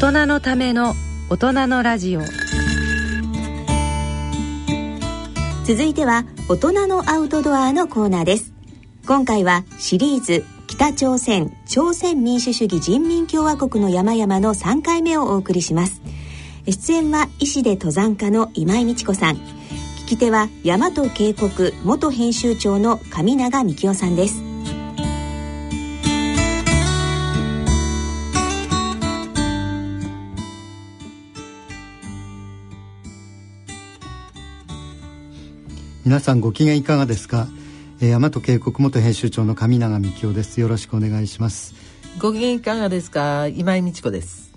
大人のための大人のラジオ。続いては大人のアウトドアのコーナーです。今回はシリーズ北朝鮮朝鮮民主主義人民共和国の山々の3回目をお送りします。出演は医師で登山家の今井美智子さん。聞き手は大和渓谷元編集長の上永幹夫さんです。皆さんご機嫌いかがですか、えー、大和渓谷元編集長の上永幹夫です。よろしくお願いします。ご機嫌いかがですか？今井美智子です。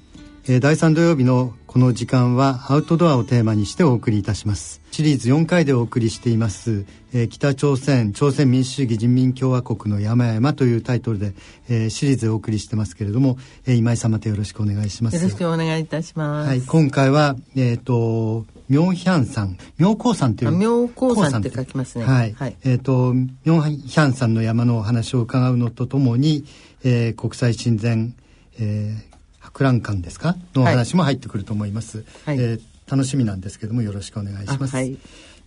えー、第3土曜日のこの時間はアウトドアをテーマにしてお送りいたします。シリーズ4回でお送りしています、えー、北朝鮮朝鮮民主主義人民共和国の山々というタイトルで、えー、シリーズでお送りしてますけれども、えー、今井様とよろしくお願いします。よろしくお願いいたします。はい今回はえっ、ー、と妙ヒャンさん妙高山という妙高山って書きますね。はい、はい、えっ、ー、と妙ヒャンさんの山のお話を伺うのとともに、えー、国際親善、えー、博覧会ですか？のお話も入ってくると思います、はい、えー、楽しみなんですけどもよろしくお願いします、はい、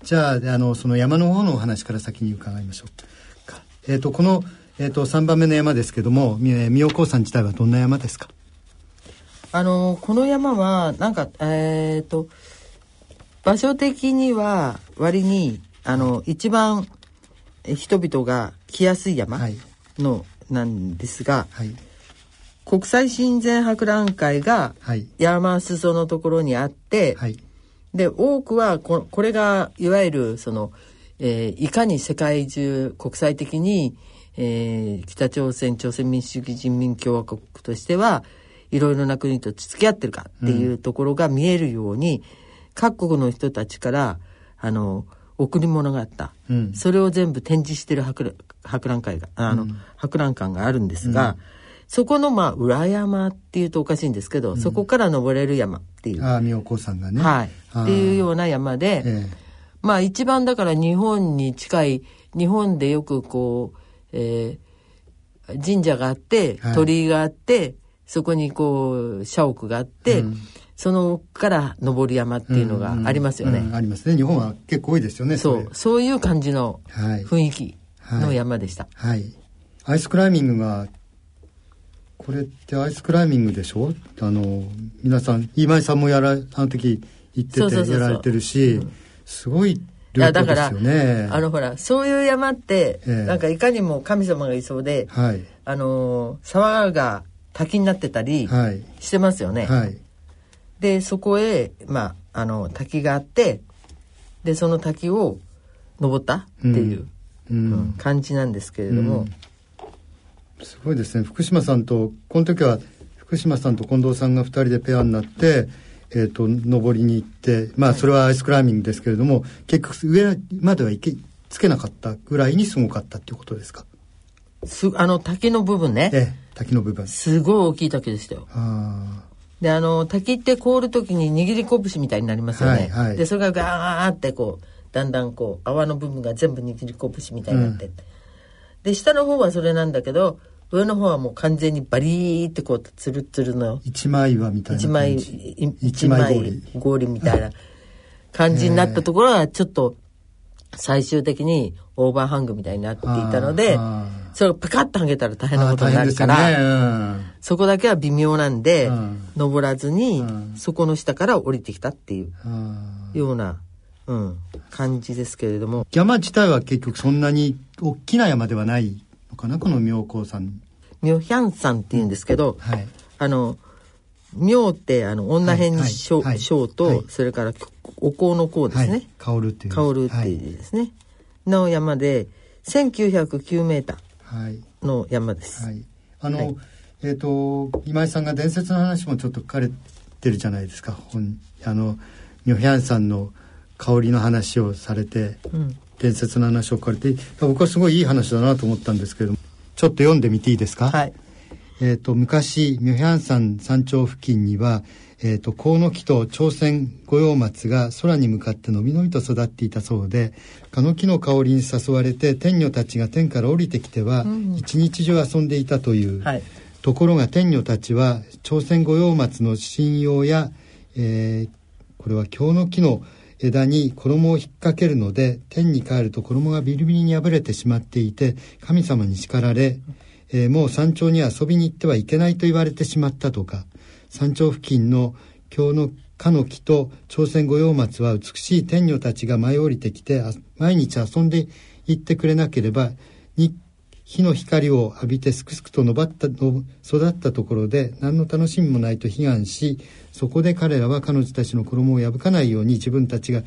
じゃああのその山の方のお話から先に伺いましょう。かえっ、ー、とこの、えーと、3番目の山ですけども妙高山自体はどんな山ですか？あのこの山はなんかえっ、ー、と場所的には割にあの一番人々が来やすい山の、なんですが、はい、国際親善博覧会が山裾のところにあって、はい、で多くはここれがいわゆるその、えー、いかに世界中国際的に、えー、北朝鮮朝鮮民主主義人民共和国としてはいろいろな国と付き合ってるかっていうところが見えるように、うん、各国の人たちからあの贈り物があった、うん、それを全部展示してる博覧会があの、うん、博覧会があるんですが。そこのまあ裏山っていうとおかしいんですけど、うん、そこから登れる山っていう。ああ、妙高山がね。はい。っていうような山で、ええ、まあ一番だから日本に近い、日本でよくこう、えー、神社があって、鳥居があって、はい、そこにこう、社屋があって、うん、そのから登る山っていうのがありますよね、うんうん、ありますね。日本は結構多いですよね。そう、そういう感じの雰囲気の山でした。はい、はい、アイスクライミングがこれってアイスクライミングでしょ？あの皆さん今井さんもやらあの時行っててやられてるし、すごい量ですよね。あのほらそういう山って、えー、なんかいかにも神様がいそうで、はい、あの沢が滝になってたりしてますよね、はい、でそこへまああの滝があってでその滝を登ったっていう、うん、うん、感じなんですけれども、うんすごいですね。福島さんとこの時は福島さんと近藤さんが2人でペアになって、えーと、登りに行ってまあそれはアイスクライミングですけれども結局上までは行けつけなかったぐらいにすごかったっていうことですか？すあの滝の部分ね、ええ、滝の部分。すごい大きい滝でしたよ。であの滝って凍る時に握り拳みたいになりますよね、はいはい、でそれがガーってこうだんだんこう泡の部分が全部握り拳みたいになって、うん。で、下の方はそれなんだけど、上の方はもう完全にバリーってこうツルツルの。一枚岩みたいな一枚一枚氷。氷みたいな感じになったところはちょっと最終的にオーバーハングみたいになっていたのでそれをパカッとはげたら大変なことになるから、ね。うん、そこだけは微妙なんで、うん、登らずに、うん、そこの下から降りてきたっていうようなうん、感じですけれども。山自体は結局そんなに大きな山ではないのかなこの妙高山妙ヒャン山っていうんですけど、はい、あの妙ってあの女編章、はい。はい、と、はい、それからお香の香ですね、香るっていう。香るっていうですね、の山で1909メーターの山です、はい。あの、えっ、ー、と今井さんが伝説の話もちょっと書かれてるじゃないですか本あの妙ヒャンさんの香りの話をされて、うん、伝説の話を書かれて僕はすごいいい話だなと思ったんですけどちょっと読んでみていいですか、はい、えーと、昔ミョヒャン山山頂付近には、えーと、コウノキと朝鮮五葉松が空に向かってのびのびと育っていたそうでカの木の香りに誘われて天女たちが天から降りてきては、うん、一日中遊んでいたという、はい、ところが天女たちは朝鮮御用松の信用や、えー、これは京の木の枝に衣を引っ掛けるので天に帰ると衣がビリビリに破れてしまっていて神様に叱られ、えー、もう山頂に遊びに行ってはいけないと言われてしまったとか山頂付近の京のかの木と朝鮮御用松は美しい天女たちが舞い降りてきて毎日遊んで行ってくれなければ日の光を浴びてすくすくと伸ばったの育ったところで何の楽しみもないと悲願しそこで彼らは彼女たちの衣を破かないように自分たちが、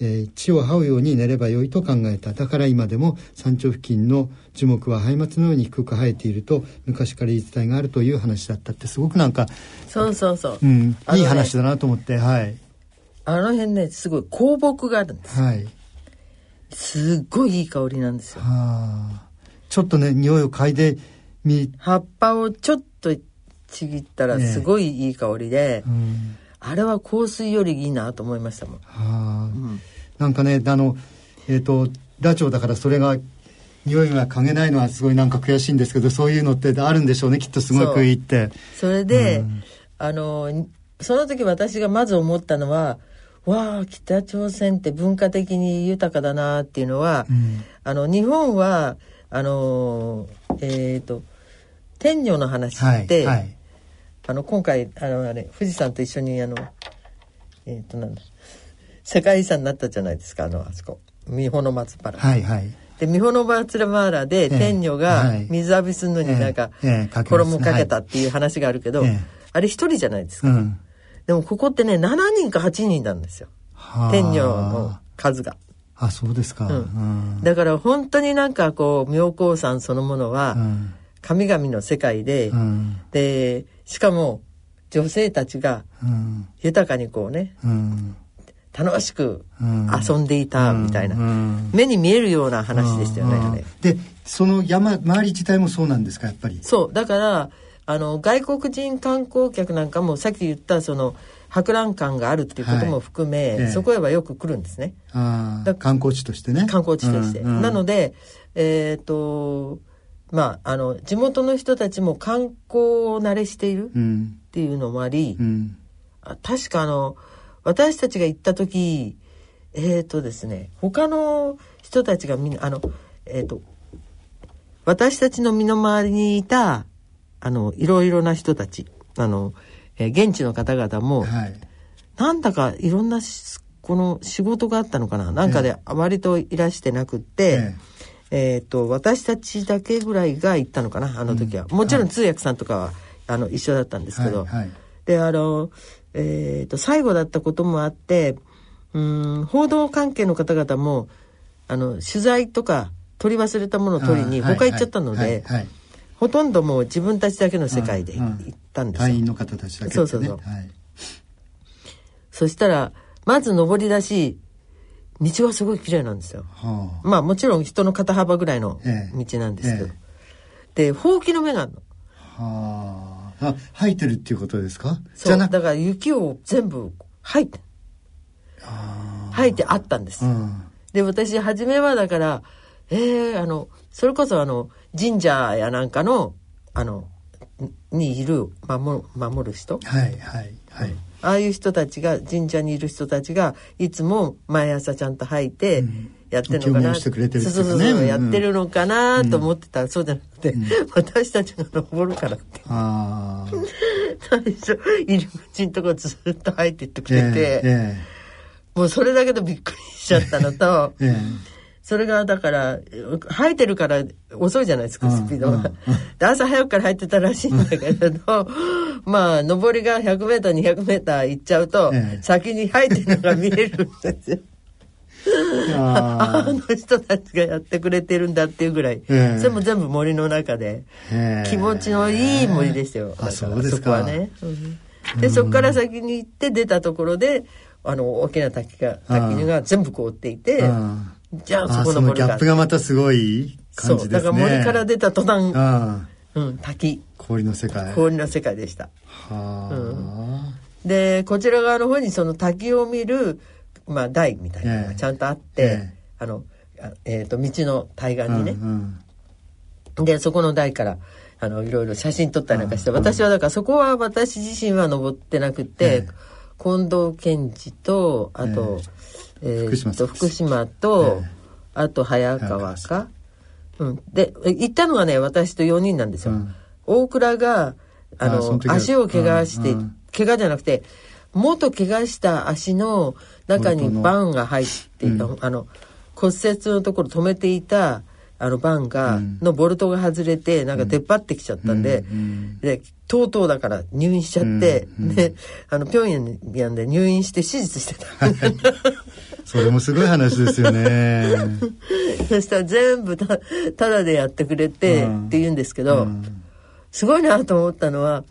えー、地を這うように寝ればよいと考えた。だから今でも山頂付近の樹木はハ松のように低く生えていると昔から言い伝えがあるという話だった。ってすごくなんかそうそうそう、うん、いい話だなと思って、はい。あの辺ねすごい香木があるんです、はい、すっごいいい香りなんですよ。はあちょっとね匂いを嗅いでみ葉っぱをちょっとちぎったらすごいいい香りで、ねうん、あれは香水よりいいなと思いましたもん。はあ、うん、なんかねあのえっ、ー、とダチョウだからそれが匂いが嗅げないのはすごいなんか悔しいんですけどそういうのってあるんでしょうねきっとすごくいいって。それで、うん、あのその時私がまず思ったのはわあ北朝鮮って文化的に豊かだなっていうのは、うん、あの日本はあのえっ、ー、と天女の話って、はいはい、あの今回あのあれ富士山と一緒にあのえっ、ー、となんだ世界遺産になったじゃないですかあのあそこ。三保の松原。はいはい。で三保の松原で天女が水浴びするのになんか衣かけたっていう話があるけど、あれ一人じゃないですか、うん、でもここってね7人か8人なんですよ。天女の数が。あそうですか、うん、だから本当になんかこう妙高山そのものは神々の世界で、うん、でしかも女性たちが豊かにこうね、うん、楽しく遊んでいたみたいな、目に見えるような話でしたよね、でその山周り自体もそうなんですかやっぱり？そう。だからあの外国人観光客なんかもさっき言ったその博覧館があるっていうことも含め、はいええ、そこへはよく来るんですね。観光地としてね。観光地として。うんうん、なので、えっ、ー、と、まあ、あの、地元の人たちも観光慣れしているっていうのもあり、うん、確かあの、私たちが行った時、えっ、ー、とですね、他の人たちがみんな、あの、えっ、ー、と、私たちの身の回りにいた、あの、いろいろな人たち、あの、えー、現地の方々も、はい、なんだかいろんなこの仕事があったのかな？なんかで割といらしてなくって、えー、えー、と私たちだけぐらいが行ったのかな？あの時は、うん、もちろん通訳さんとかは、あの一緒だったんですけど、はいはい、であの、えーと、最後だったこともあってうん報道関係の方々もあの取材とか取り忘れたものを取りに他行っちゃったので。ほとんどもう自分たちだけの世界で行ったんですよ。隊員の方たちだけ、ね、そうそうそう。はい、そしたら、まず登り出し、道はすごい綺麗なんですよ。はあ、まあもちろん人の肩幅ぐらいの道なんですけど。ええ、で、ほうきの芽があるの。はあ。あ、生えてるっていうことですか？そう、だから雪を全部吐いて。吐いてあったんです。うん、で、私、初めはだから、ええー、あの、それこそあの、神社やなんかの、あの、にいる守る守る人、はいはいはい、ああいう人たちが神社にいる人たちがいつも毎朝ちゃんと入ってやってるのかな、うん、そうそうそう、やってるのかなと思ってた。ら、そうじゃなくて、うん、私たちが登るからって。最初入り口のとこずっと入っていってくれて、えーえー、もうそれだけでびっくりしちゃったのと、えーそれがだから生えてるから遅いじゃないですかスピードが。で朝早くから入ってたらしいんだけれど まあ上りが 100m200m 行っちゃうと、先に生えてるのが見えるんですよ。あの人たちがやってくれてるんだっていうぐらい、えー、それも全部森の中で、気持ちのいい森でしたよ、あそうですか。そこはね、うん、でそこから先に行って出たところであの大きな滝が滝が全部凍っていて、じゃあそこの森がギャップがまたすごい感じですね。だから森から出た途端うん、滝。氷の世界。氷の世界でした。はあ、うん、でこちら側の方にその滝を見る、まあ、台みたいなのがちゃんとあって、えー、あのえーと、道の対岸にね、うんうん、でそこの台からあのいろいろ写真撮ったりなんかして、私はだからそこは私自身は登ってなくて、ええ。近藤健二とあと、えー福島さんと福島と、ええ。あと早川早か、うん、でえ行ったのがね私と4人なんですよ、うん。大倉があの足を怪我して、うんうん。怪我じゃなくて元怪我した足の中にバンが入っていた、うん。あの骨折のところ止めていたあのバンが、うん。のボルトが外れてなんか出っ張ってきちゃったんで、でとうとうだから入院しちゃって、うん。あの平壌で入院して手術してた それもすごい話ですよね。そしたら全部たただでやってくれてうん。って言うんですけど、うん。すごいなと思ったのは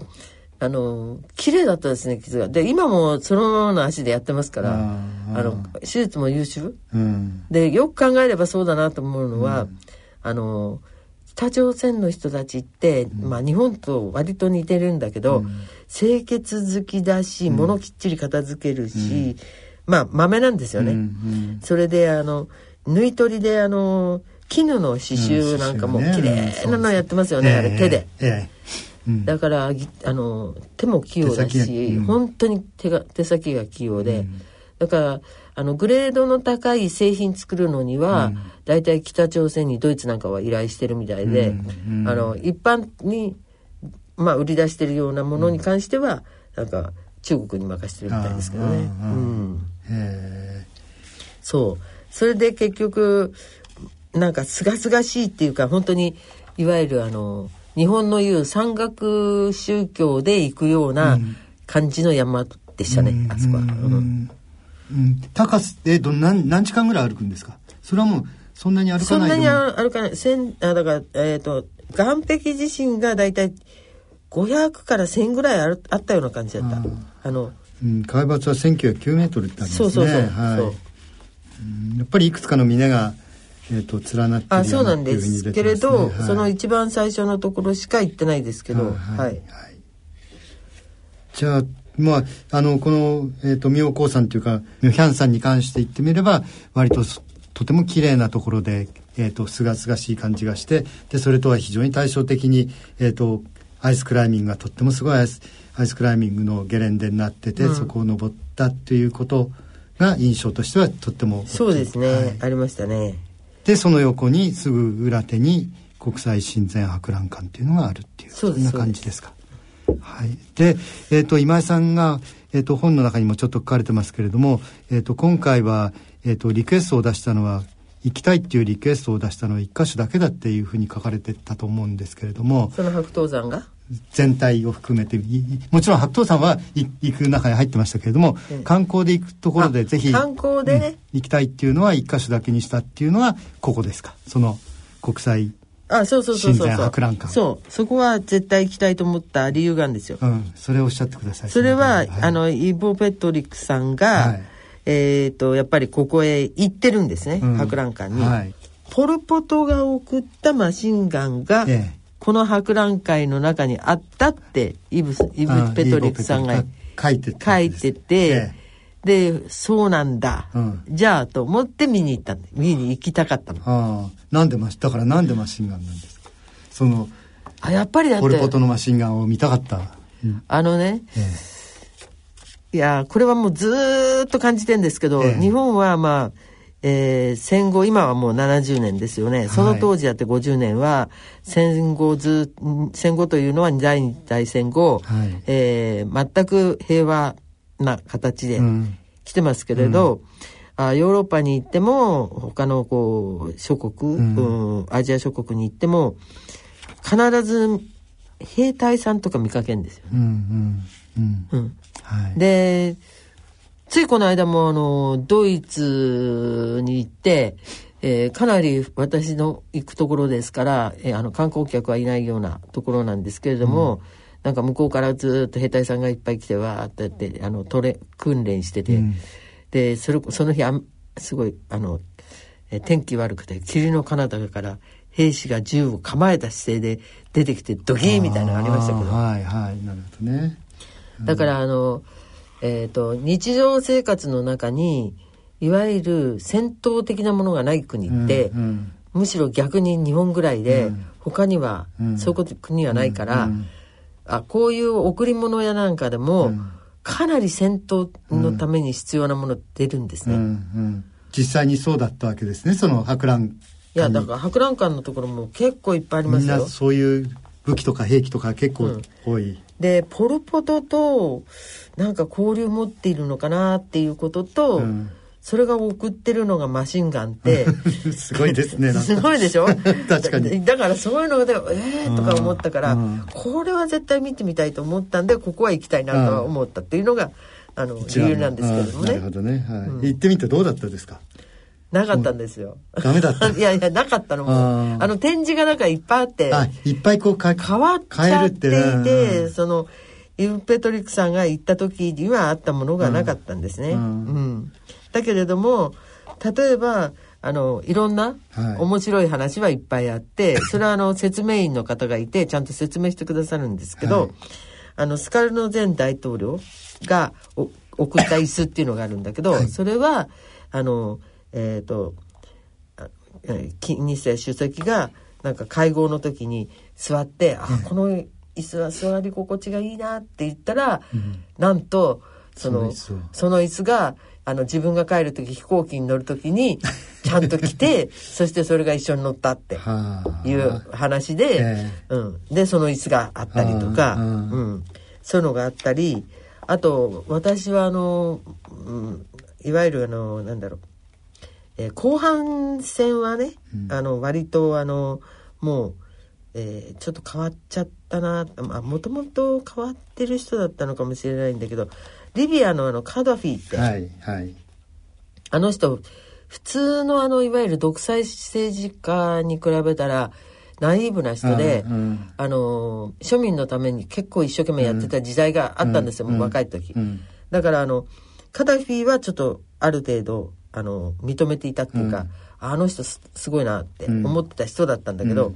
あの綺麗だったですね傷が。で今もそのままの足でやってますからあーあの手術も優秀？うん。でよく考えればそうだなと思うのは、あの北朝鮮の人たちって、まあ、日本と割と似てるんだけど、清潔好きだし物きっちり片付けるし、まあ豆なんですよね。うんうん。それであの縫い取りであの絹の刺繍なんかも綺麗なのやってますよね、あれ手で。ええだからぎあの手も器用だし、がうん。本当に手が手先が器用で、だからあのグレードの高い製品作るのには、だいたい北朝鮮にドイツなんかは依頼してるみたいで、うんうん。あの一般に、まあ、売り出してるようなものに関しては、なんか中国に任せてるみたいですけどね。うんえそう。それで結局なんか清々しいっていうか本当にいわゆるあの日本の言う山岳宗教で行くような感じの山でしたね、あそこは。うん。うん。うん高さえど何何時間ぐらい歩くんですか？それはもうそんなに歩そんなにかな。いでもあ歩かない。千あだからえっ、と岸壁自身がだいたい500から1000ぐらいあるあったような感じだった。あのうん、海抜は1099メートルってありますね。そうそうそう、はい。そう。うんやっぱりいくつかの峰が、えー、と連なってるあそうなんです。けれど、はい。その一番最初のところしか行ってないですけど、はい。じゃあまああのこの、えー、と妙高山というかミョヒャン山に関して言ってみれば割とそとても綺麗なところでえー、と清々しい感じがしてでそれとは非常に対照的に、えー、とアイスクライミングがとってもすごいアイスアイスクライミングのゲレンデになってて、うん。そこを登ったっていうことが印象としてはとってもそうですね、はい。ありましたね。でその横にすぐ裏手に国際親善博覧会っていうのがあるっていうそんな感じですか。はい、で、えー、と今井さんが、えー、と本の中にもちょっと書かれてますけれども、えー、と今回は、えー、とリクエストを出したのは行きたいっていうリクエストを出したのは一箇所だけだっていうふうに書かれてたと思うんですけれどもその白頭山が？全体を含めてもちろん白頭山はい行く中に入ってましたけれども、うん観光で行くところであぜひ観光で？ねうん行きたいっていうのは一箇所だけにしたっていうのはここですか？その国際あそうそうそうそう博覧会。そう。そこは絶対行きたいと思った理由があるんですよ、うん、それをおっしゃってください。それは、い。あのイボ・ペトリックさんが、はいえっ、とやっぱりここへ行ってるんですね、うん。博覧会に、はい。ポル・ポトが送ったマシンガンが、ええ。この博覧会の中にあったってイブイあブ・ペトリックさんが書いてた書いてて、えでそうなんだ、うん。じゃあと思って見に行った見に行きたかったの。ああ、なんでマシ、だからなんでマシンガンなんですか？その、あやっぱりだってポルポトのマシンガンを見たかった。うん。あのねえいやこれはもうずーっと感じてんですけど、ええ。日本はまあ、えー戦後今はもう70年ですよね、その当時だって50年は戦後ずん戦後というのは第二次大戦後、はい。えー全く平和な形でうん。来てますけれど、あヨーロッパに行っても他のこう諸国、ん。うんアジア諸国に行っても必ず兵隊さんとか見かけるんですよ。うん、うん、うん。うんはい。でついこの間もあのドイツに行って、えーかなり私の行くところですから、えーあの観光客はいないようなところなんですけれども、なんか向こうからずっと兵隊さんがいっぱい来てわーってやってあのトレ訓練してて、うんでそれその日あんすごいあの、えー天気悪くて霧の彼方から兵士が銃を構えた姿勢で出てきてドキーみたいなのがありましたけど。はい、はい、なるほどね。だからあの、えー、と日常生活の中にいわゆる戦闘的なものがない国って、うんむしろ逆に日本ぐらいで、うん。他には、うん。そういうこと国はないから、うんあこういう贈り物やなんかでも、うん。かなり戦闘のために必要なもの出るんですね。うんうん。実際にそうだったわけですねその博覧いやだから博覧会のところも結構いっぱいありまみんなすよ。そういう武器とか兵器とか結構多い、でポル・ポトとなんか交流持っているのかなっていうことと、うん。それが送ってるのがマシンガンって。すごいですねすごいでしょ？確かに。だだからそういうのでええー、とか思ったから、うん。これは絶対見てみたいと思ったんでここは行きたいなとは思ったっていうのが、あの理由なんですけれどもね。あなるほどね、はい。行ってみてどうだったですか？なかったんですよ。ダメだった。いやいやなかったの。もあの展示がなんかいっぱいあってあいっぱいこうか変わっちゃっていて、そのイブ・ペトリックさんが行った時にはあったものがなかったんですね。ううん。んだけれども例えばあのいろんなはい。面白い話はいっぱいあって、それはあの説明員の方がいてちゃんと説明してくださるんですけど、はい。あのスカルノ前大統領がお送った椅子っていうのがあるんだけど、それはあのえっ、ー金日成主席がなんか会合の時に座って「あこの椅子は座り心地がいいな」って言ったら、なんとそのその椅子があの自分が帰る時飛行機に乗る時にちゃんと来てそしてそれが一緒に乗ったってはあ。いう話で、えうん、でその椅子があったりとか、ううん。ん。そういうのがあったりあと私はあの、うん、いわゆるあのなんだろう、えー後半戦はね、あの割とあのもう、えーちょっと変わっちゃったなまあもともと変わってる人だったのかもしれないんだけどリビアのあのカダフィって、はいはい。あの人普通のあのいわゆる独裁政治家に比べたらナイーブな人で、うんうん。あの庶民のために結構一生懸命やってた時代があったんですよ、うんもう若い時、うんだからあのカダフィはちょっとある程度あの認めていたっていうか、あの人すすごいなって思ってた人だったんだけど、うん。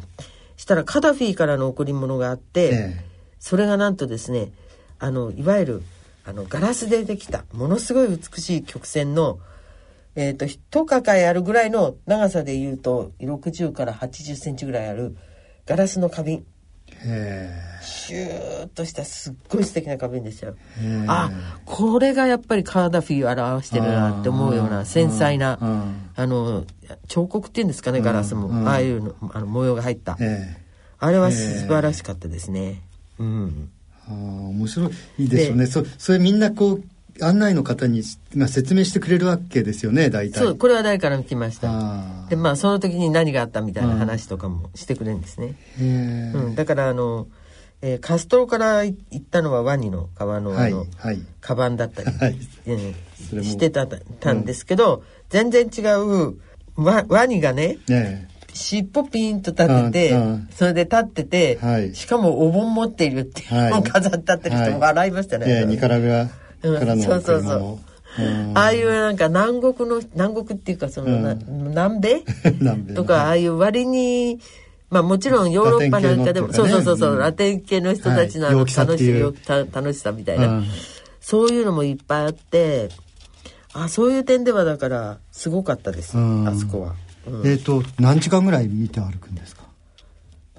したらカダフィからの贈り物があって、ええ。それがなんとですねあのいわゆるあのガラスでできたものすごい美しい曲線のえっ、と一抱えあるぐらいの長さで言うと60から80センチぐらいあるガラスの花瓶。へシューッとしたすっごい素敵な花瓶でしたよ。えあこれがやっぱりカーダフィーを表してるなって思うような繊細なうん。あの彫刻っていうんですかねガラスも、うん。ああいうのあの模様が入った、ええ。あれは素晴らしかったですね、うん。ああ面白い。ですよね。そそれみんなこう案内の方にが説明してくれるわけですよね大体。そうこれは誰から来ました。ああでまあその時に何があったみたいな話とかもしてくれるんですね、うんだからあの、えーカストロから行ったのはワニの川のはいはい。カバンだったり、はい。えーしてたたんですけど、全然違うワワニがねね尻尾ピンと立てて、うんうん。それで立ってて、はい。しかもお盆持っているっていうのをはい。飾ってあってる人も笑いましたね、えええニカラグアからのそうそうそう。ああいうなんか南国の南国っていうかその、な南米？南米。のとかああいう割にまあもちろんヨーロッパなんかでも、ね。そうそうそうそう、うん。ラテン系の人たちのは楽していう。いた楽しさみたいな、うん。そういうのもいっぱいあってあそういう点ではだからすごかったです、うん。あそこは。うん。えっと何時間ぐらい見て歩くんですか？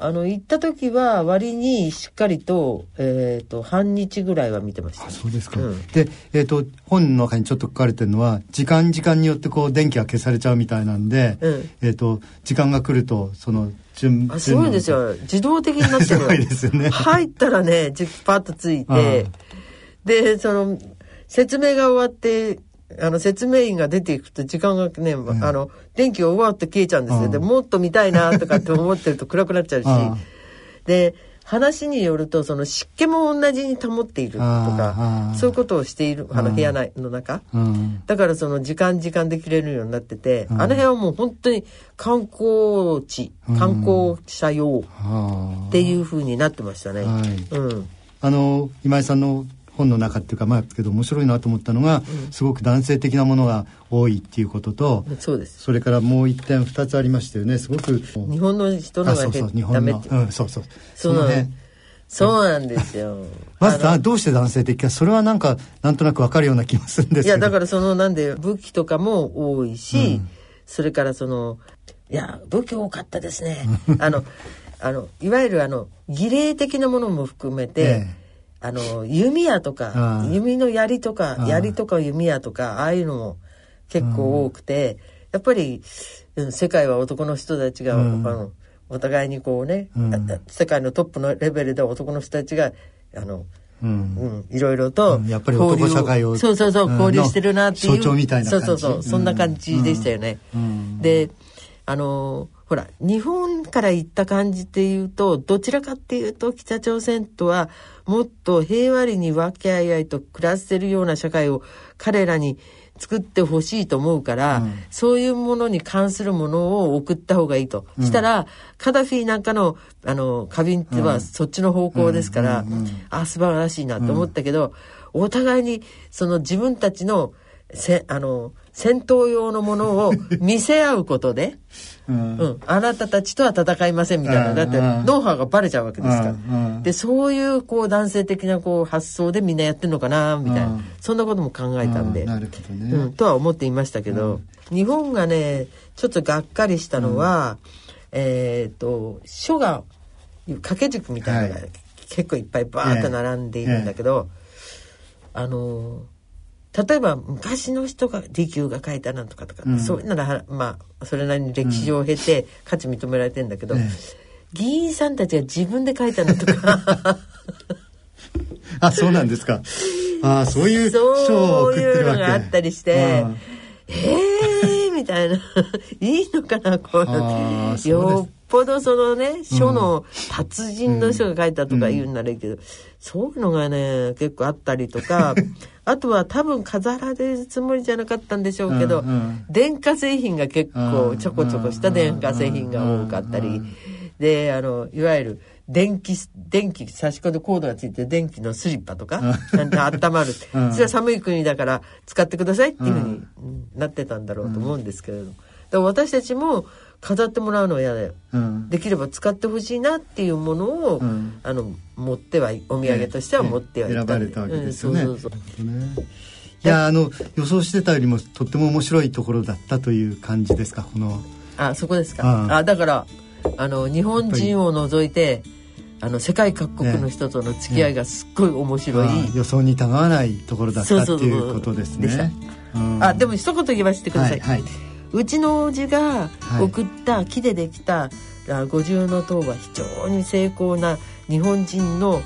あの行った時は割にしっかりと,、えー、と半日ぐらいは見てました。あそうですか、うん。で、えっと本の中にちょっと書かれてるのは時間時間によってこう電気が消されちゃうみたいなんで、うん。えっと時間が来るとその順あすごいですよ。自動的になってるすごいですよね。入ったらねじパッとついてでその説明が終わってあの説明員が出ていくと時間がね、あの電気が終わって消えちゃうんですよ、うん。でもっと見たいなとかって思ってると暗くなっちゃうし、うん。で話によるとその湿気も同じに保っているとかそういうことをしているあのうん部屋内の中、うん。だからその時間時間で切れるようになってて、うん。あの辺はもう本当に観光地観光者用あ。っていう風になってましたね。はい。うん。あの今井さんの本の中っていうかまあけど面白いなと思ったのが、すごく男性的なものが多いっていうことと、そうです。それからもう一点二つありましたよね。すごく日本の人のそうそう日本。のうんそうそう。そのそうなんですよ。まずどうして男性的かそれはなんかなんとなくわかるような気もするんですけど。いやだからそのなんで武器とかも多いし、それからそのいや武器多かったですね。あのあのいわゆるあの儀礼的なものも含めて、ええ、あの弓矢とか弓の槍とか槍とか弓矢とかああいうのも結構多くて、やっぱり、うん、世界は男の人たちが、うん、あのお互いにこうね、うん、世界のトップのレベルで男の人たちがあのうん、いろいろと、やっぱり男社会をそうそうそう交流してるなっていう象徴みたいなそうそうそうそんな感じでしたよね、であのほら日本から行った感じっていうとどちらかっていうと北朝鮮とはもっと平和裏に和気あいあいと暮らせるような社会を彼らに作ってほしいと思うから、うん、そういうものに関するものを送った方がいいと、うん、したらカダフィなんかのあの花瓶ってはそっちの方向ですから、うん、あ素晴らしいなと思ったけど、お互いにその自分たちのせあの戦闘用のものを 見せ合うことで、うん、うん、あなたたちとは戦いませんみたいな、だってノウハウがバレちゃうわけですから、でそういうこう男性的なこう発想でみんなやってるのかなみたいな、そんなことも考えたんで、なるほどね、うん、とは思っていましたけど、日本がねちょっとがっかりしたのは、えっ、ー、と書が掛け軸みたいなのが結構いっぱいバーッと並んでいるんだけど、あの例えば昔の人が利休が書いたなんとかとか、うん、そういうならまあそれなりに歴史を経て価値認められてんだけど、うん、議員さんたちが自分で書いたのとか。あそうなんですか。あそういう書を送ってるわけ。そういうのがあったりしてええー、みたいな。いいのかなこうよっぽどそのね書の達人の人が書いたとか言うんならいいけど、うん、そういうのがね結構あったりとか あとは多分飾られるつもりじゃなかったんでしょうけど、うんうん、電化製品が結構ちょこちょこした電化製品が多かったり、であのいわゆる電気電気差し込んでコードがついて電気のスリッパとかなんて温まる、うん、それは寒い国だから使ってくださいっていうふうになってたんだろうと思うんですけれど、うん、私たちも飾ってもらうのは嫌だよ、うん、できれば使ってほしいなっていうものを、うん、あの持ってはお土産としては持ってはいた、ね、選ばれたわけですよね。そうそうそう。いやあの予想してたよりもとっても面白いところだったという感じですかこの。あそこですか。あだからあの日本人を除いてあの世界各国の人との付き合いがすっごい面白い、ね。ね、予想にたがわないところだったっていうことですね。あでも一言言わせてください、はいはいうちの叔父が送った木でできた、はい、五重塔は非常に精巧な日本人のはい、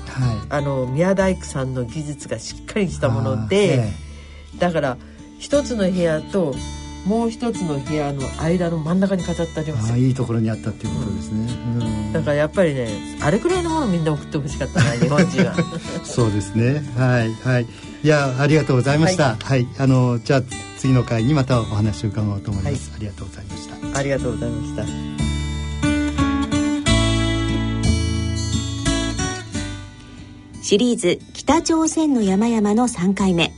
あの宮大工さんの技術がしっかりしたもので、だから一つの部屋ともう一つの部屋の間の真ん中に飾ってあります。あいいところにあったっていうことですね、うん、だからやっぱりねあれくらいのものみんな送ってほしかったな日本人は。そうですね。はいはいいやありがとうございました、はい、はい、あのじゃあ次の回にまたお話を伺おうと思います、はい、ありがとうございました。ありがとうございました。シリーズ北朝鮮の山々の3回目。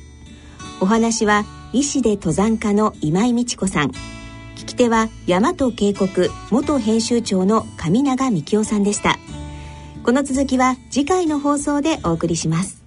お話は医師で登山家の今井美智子さん。聞き手は大和渓谷元編集長の上永幹夫さんでした。この続きは次回の放送でお送りします